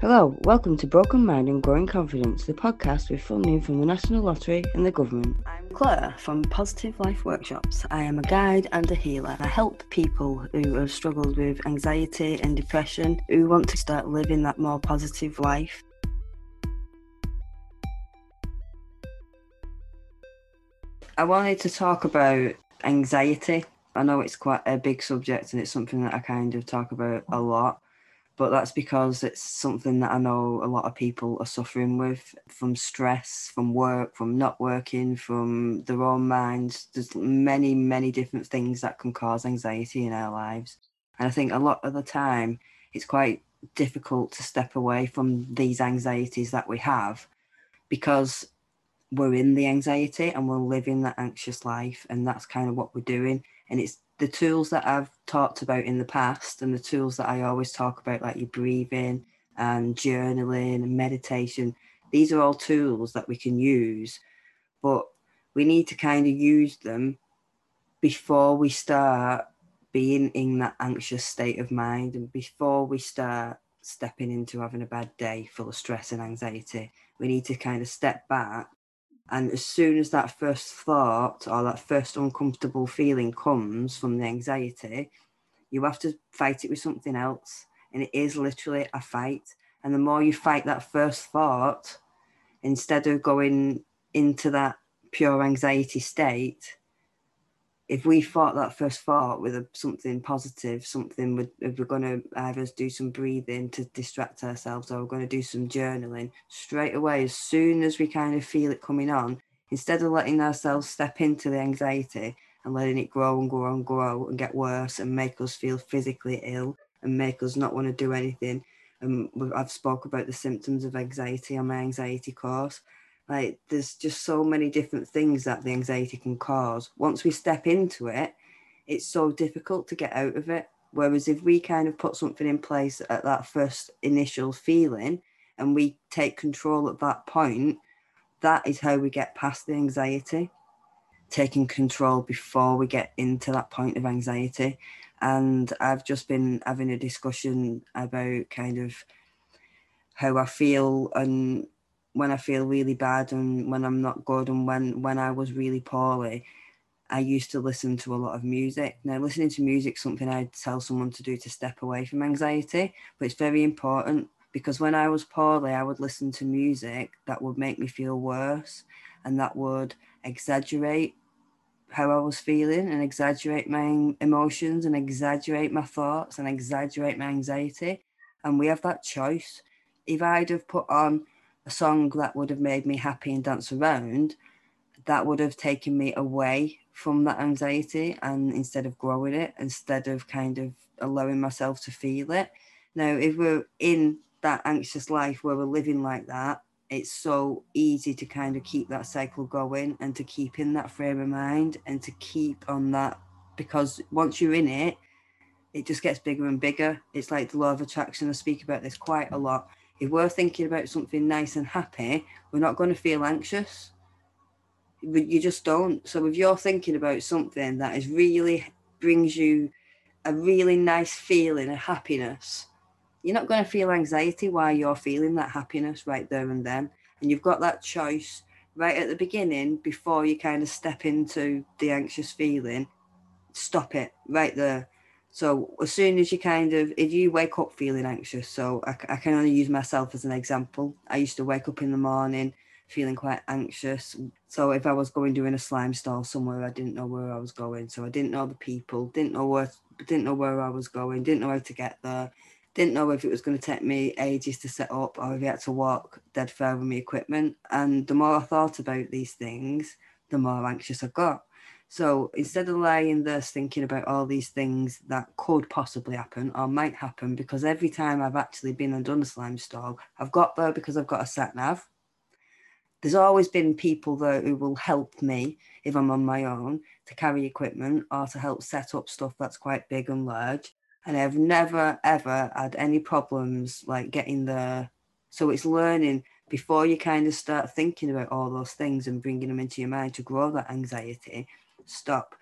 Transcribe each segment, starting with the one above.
Hello, welcome to Broken Mind and Growing Confidence, the podcast with funding from the National Lottery and the government. I'm Claire from Positive Life Workshops. I am a guide and a healer. I help people who have struggled with anxiety and depression who want to start living that more positive life. I wanted to talk about anxiety. I know it's quite a big subject and it's something that I kind of talk about a lot but that's because it's something that I know a lot of people are suffering with from stress, from work, from not working, from their own minds. There's many, many different things that can cause anxiety in our lives. And I think a lot of the time it's quite difficult to step away from these anxieties that we have because we're in the anxiety and we're living that anxious life. And that's kind of what we're doing. And it's the tools that I've talked about in the past and the tools that I always talk about, like your breathing and journaling and meditation, these are all tools that we can use, but we need to kind of use them before we start being in that anxious state of mind and before we start stepping into having a bad day full of stress and anxiety. We need to kind of step back and as soon as that first thought or that first uncomfortable feeling comes from the anxiety, you have to fight it with something else. And it is literally a fight. And the more you fight that first thought, instead of going into that pure anxiety state, if we fought that first thought with a, something positive, something with, if we're going to either do some breathing to distract ourselves or we're going to do some journaling, straight away, as soon as we kind of feel it coming on, instead of letting ourselves step into the anxiety and letting it grow and grow and grow and get worse and make us feel physically ill and make us not want to do anything. Um, and I've spoke about the symptoms of anxiety on my anxiety course like there's just so many different things that the anxiety can cause. Once we step into it it's so difficult to get out of it. Whereas if we kind of put something in place at that first initial feeling and we take control at that point that is how we get past the anxiety. Taking control before we get into that point of anxiety. And i've just been having a discussion about kind of how i feel and when I feel really bad and when I'm not good and when when I was really poorly, I used to listen to a lot of music. Now, listening to music something I'd tell someone to do to step away from anxiety, but it's very important because when I was poorly, I would listen to music that would make me feel worse and that would exaggerate how I was feeling and exaggerate my emotions and exaggerate my thoughts and exaggerate my anxiety. And we have that choice. If I'd have put on a song that would have made me happy and dance around, that would have taken me away from that anxiety and instead of growing it, instead of kind of allowing myself to feel it. Now, if we're in that anxious life where we're living like that, it's so easy to kind of keep that cycle going and to keep in that frame of mind and to keep on that because once you're in it, it just gets bigger and bigger. It's like the law of attraction. I speak about this quite a lot if we're thinking about something nice and happy, we're not going to feel anxious. But You just don't. So if you're thinking about something that is really brings you a really nice feeling of happiness, you're not going to feel anxiety while you're feeling that happiness right there and then. And you've got that choice right at the beginning before you kind of step into the anxious feeling. Stop it right there so as soon as you kind of, if you wake up feeling anxious, so I, I, can only use myself as an example. I used to wake up in the morning feeling quite anxious. So if I was going doing a slime stall somewhere, I didn't know where I was going. So I didn't know the people, didn't know where, didn't know where I was going, didn't know how to get there, didn't know if it was going to take me ages to set up or if I had to walk dead far with my equipment. And the more I thought about these things, the more anxious I got. So instead of lying there thinking about all these things that could possibly happen or might happen, because every time I've actually been and done a slime stall, I've got there because I've got a sat nav. There's always been people there who will help me if I'm on my own to carry equipment or to help set up stuff that's quite big and large. And I've never ever had any problems like getting there. So it's learning before you kind of start thinking about all those things and bringing them into your mind to grow that anxiety stop.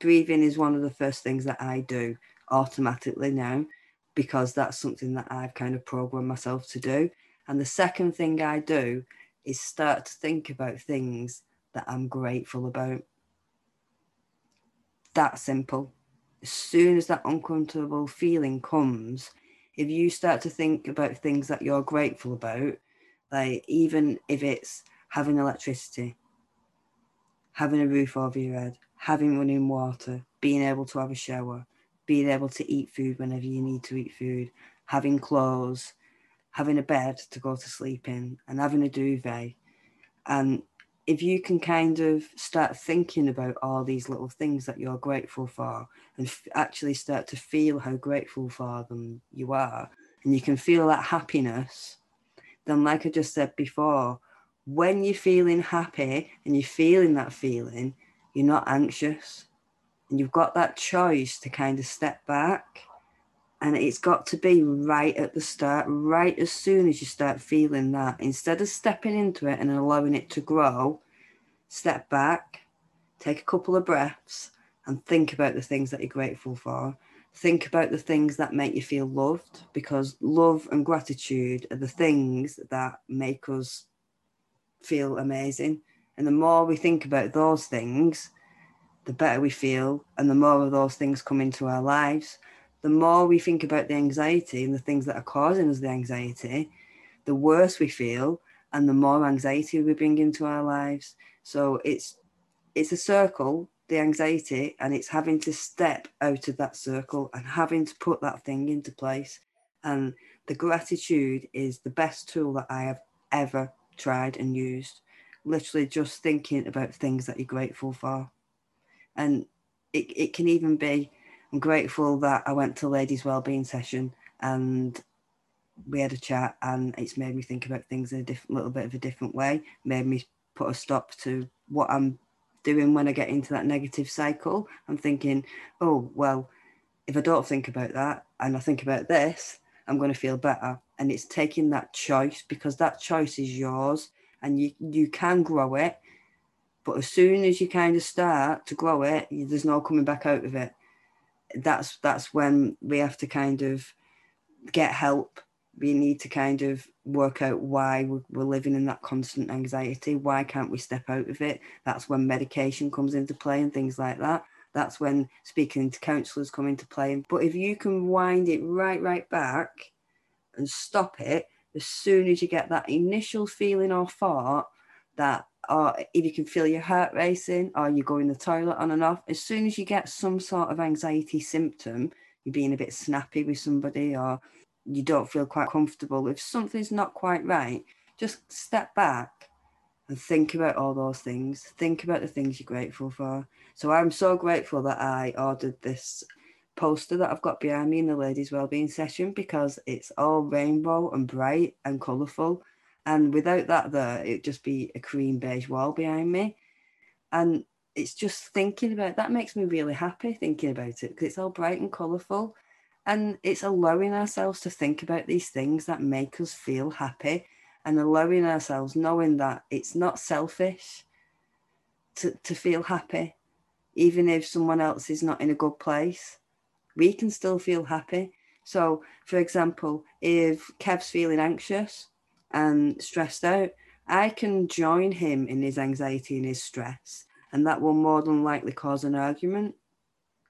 Breathing is one of the first things that I do automatically now. because that's something that I've kind of programmed myself to do. And the second thing I do is start to think about things that I'm grateful about. That simple. As soon as that uncomfortable feeling comes, if you start to think about things that you're grateful about, like even if it's having electricity, having a roof over your head, having running water, being able to have a shower, being able to eat food whenever you need to eat food, having clothes, having a bed to go to sleep in, and having a duvet. And if you can kind of start thinking about all these little things that you're grateful for and f- actually start to feel how grateful for them you are, and you can feel that happiness, then, like I just said before, when you're feeling happy and you're feeling that feeling, you're not anxious. And you've got that choice to kind of step back. And it's got to be right at the start, right as soon as you start feeling that. Instead of stepping into it and allowing it to grow, step back, take a couple of breaths, and think about the things that you're grateful for. Think about the things that make you feel loved because love and gratitude are the things that make us feel amazing. And the more we think about those things, the better we feel, and the more of those things come into our lives. The more we think about the anxiety and the things that are causing us the anxiety, the worse we feel, and the more anxiety we bring into our lives. So it's it's a circle, the anxiety, and it's having to step out of that circle and having to put that thing into place. And the gratitude is the best tool that I have ever tried and used. Literally just thinking about things that you're grateful for. And it, it can even be, I'm grateful that I went to ladies' wellbeing session and we had a chat and it's made me think about things in a different little bit of a different way, made me put a stop to what I'm doing when I get into that negative cycle. I'm thinking, oh, well, if I don't think about that and I think about this, I'm going to feel better. And it's taking that choice because that choice is yours and you, you can grow it. But as soon as you kind of start to grow it, there's no coming back out of it. That's that's when we have to kind of get help. We need to kind of work out why we're living in that constant anxiety. Why can't we step out of it? That's when medication comes into play and things like that that's when speaking to counsellors come into play. But if you can wind it right, right back and stop it as soon as you get that initial feeling or thought that, or if you can feel your heart racing oh, or you go in the toilet on and off, as soon as you get some sort of anxiety symptom, you're being a bit snappy with somebody or you don't feel quite comfortable, if something's not quite right, just step back and think about all those things. Think about the things you're grateful for. So I'm so grateful that I ordered this poster that I've got behind me in the ladies' wellbeing session because it's all rainbow and bright and colourful. And without that there, it'd just be a cream beige wall behind me. And it's just thinking about that makes me really happy thinking about it because it's all bright and colourful. And it's allowing ourselves to think about these things that make us feel happy and allowing ourselves knowing that it's not selfish to, to feel happy even if someone else is not in a good place we can still feel happy so for example if kev's feeling anxious and stressed out i can join him in his anxiety and his stress and that will more than likely cause an argument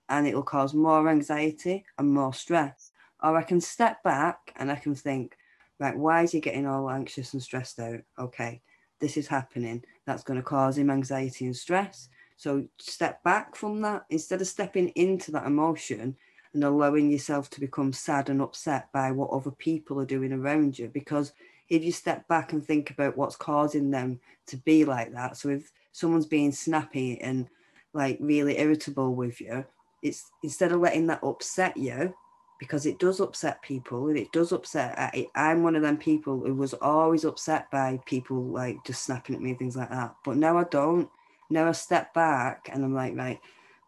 and it will cause more anxiety and more stress or i can step back and i can think right, why is he getting all anxious and stressed out? Okay, this is happening. That's going to cause him anxiety and stress. So step back from that instead of stepping into that emotion and allowing yourself to become sad and upset by what other people are doing around you. Because if you step back and think about what's causing them to be like that, so if someone's being snappy and like really irritable with you, it's instead of letting that upset you, because it does upset people and it does upset I, i'm one of them people who was always upset by people like just snapping at me and things like that but now i don't now i step back and i'm like right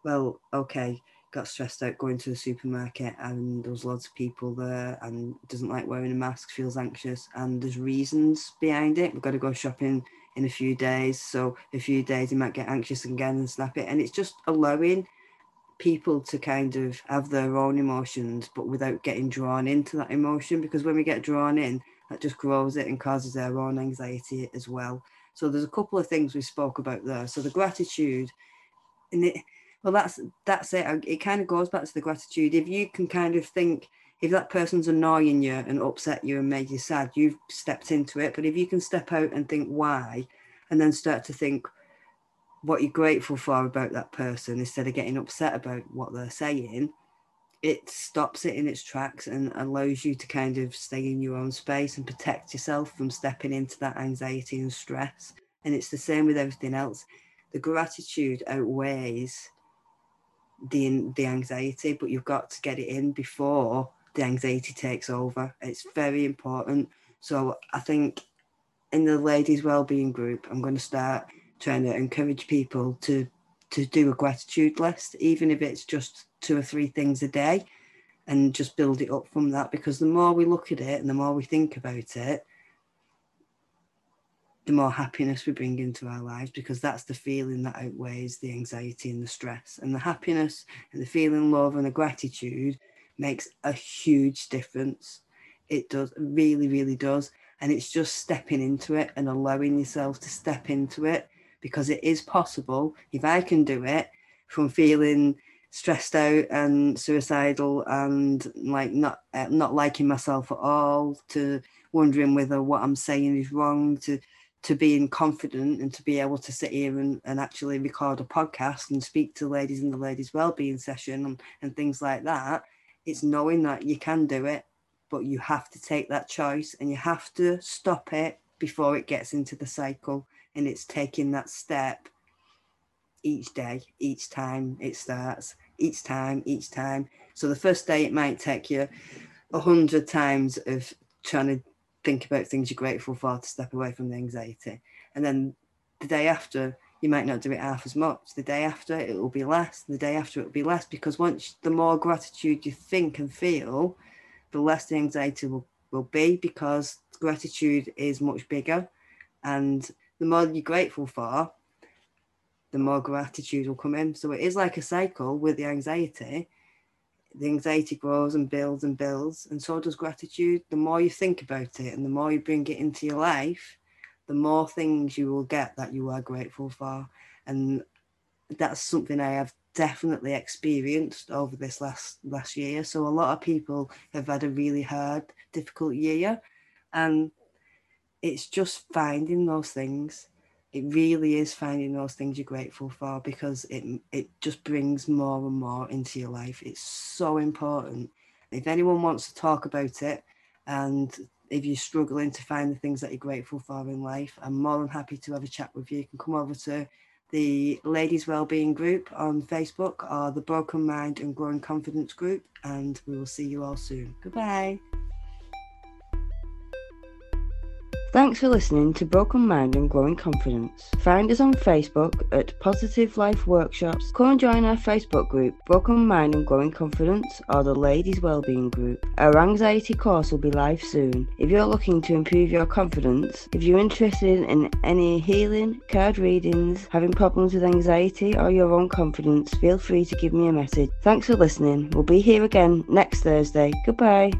well okay got stressed out going to the supermarket and there's lots of people there and doesn't like wearing a mask feels anxious and there's reasons behind it we've got to go shopping in a few days so a few days he might get anxious again and snap it and it's just allowing people to kind of have their own emotions, but without getting drawn into that emotion. Because when we get drawn in, that just grows it and causes our own anxiety as well. So there's a couple of things we spoke about there. So the gratitude, and it, well, that's that's it. It kind of goes back to the gratitude. If you can kind of think, if that person's annoying you and upset you and made you sad, you've stepped into it. But if you can step out and think why, and then start to think what you're grateful for about that person instead of getting upset about what they're saying, it stops it in its tracks and allows you to kind of stay in your own space and protect yourself from stepping into that anxiety and stress. And it's the same with everything else. The gratitude outweighs the the anxiety, but you've got to get it in before the anxiety takes over. It's very important. So I think in the ladies' wellbeing group, I'm going to start trying to encourage people to to do a gratitude list, even if it's just two or three things a day, and just build it up from that. Because the more we look at it and the more we think about it, the more happiness we bring into our lives because that's the feeling that outweighs the anxiety and the stress. And the happiness and the feeling love and the gratitude makes a huge difference. It does, really, really does. And it's just stepping into it and allowing yourself to step into it because it is possible. If I can do it from feeling stressed out and suicidal and like not uh, not liking myself at all to wondering whether what I'm saying is wrong to to being confident and to be able to sit here and, and actually record a podcast and speak to ladies in the ladies wellbeing session and, and things like that it's knowing that you can do it but you have to take that choice and you have to stop it before it gets into the cycle. And it's taking that step each day each time it starts each time each time. So the first day it might take you a hundred times of trying to think about things you're grateful for to step away from the anxiety. And then the day after, you might not do it half as much. The day after, it will be less. The day after, it will be less because once the more gratitude you think and feel, the less the anxiety will, will be because gratitude is much bigger. And the more you're grateful for, the more gratitude will come in. So it is like a cycle with the anxiety the anxiety grows and builds and builds, and so does gratitude. The more you think about it and the more you bring it into your life, the more things you will get that you are grateful for. And that's something I have definitely experienced over this last last year. So a lot of people have had a really hard, difficult year. And it's just finding those things it really is finding those things you're grateful for because it it just brings more and more into your life. It's so important. If anyone wants to talk about it, and if you're struggling to find the things that you're grateful for in life, I'm more than happy to have a chat with you. You can come over to the Ladies Wellbeing Group on Facebook or the Broken Mind and Growing Confidence Group, and we will see you all soon. Goodbye. Thanks for listening to Broken Mind and Growing Confidence. Find us on Facebook at Positive Life Workshops. Come and join our Facebook group, Broken Mind and Growing Confidence, or the Ladies Wellbeing Group. Our anxiety course will be live soon. If you're looking to improve your confidence, if you're interested in any healing, card readings, having problems with anxiety, or your own confidence, feel free to give me a message. Thanks for listening. We'll be here again next Thursday. Goodbye.